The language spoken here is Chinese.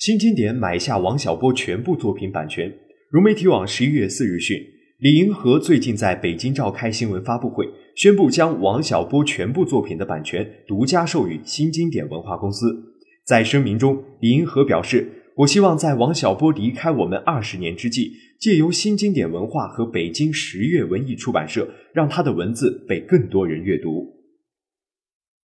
新经典买下王小波全部作品版权融媒体网十一月四日讯李银河最近在北京召开新闻发布会宣布将王小波全部作品的版权独家授予新经典文化公司。在声明中李银河表示我希望在王小波离开我们二十年之际借由新经典文化和北京十月文艺出版社让他的文字被更多人阅读。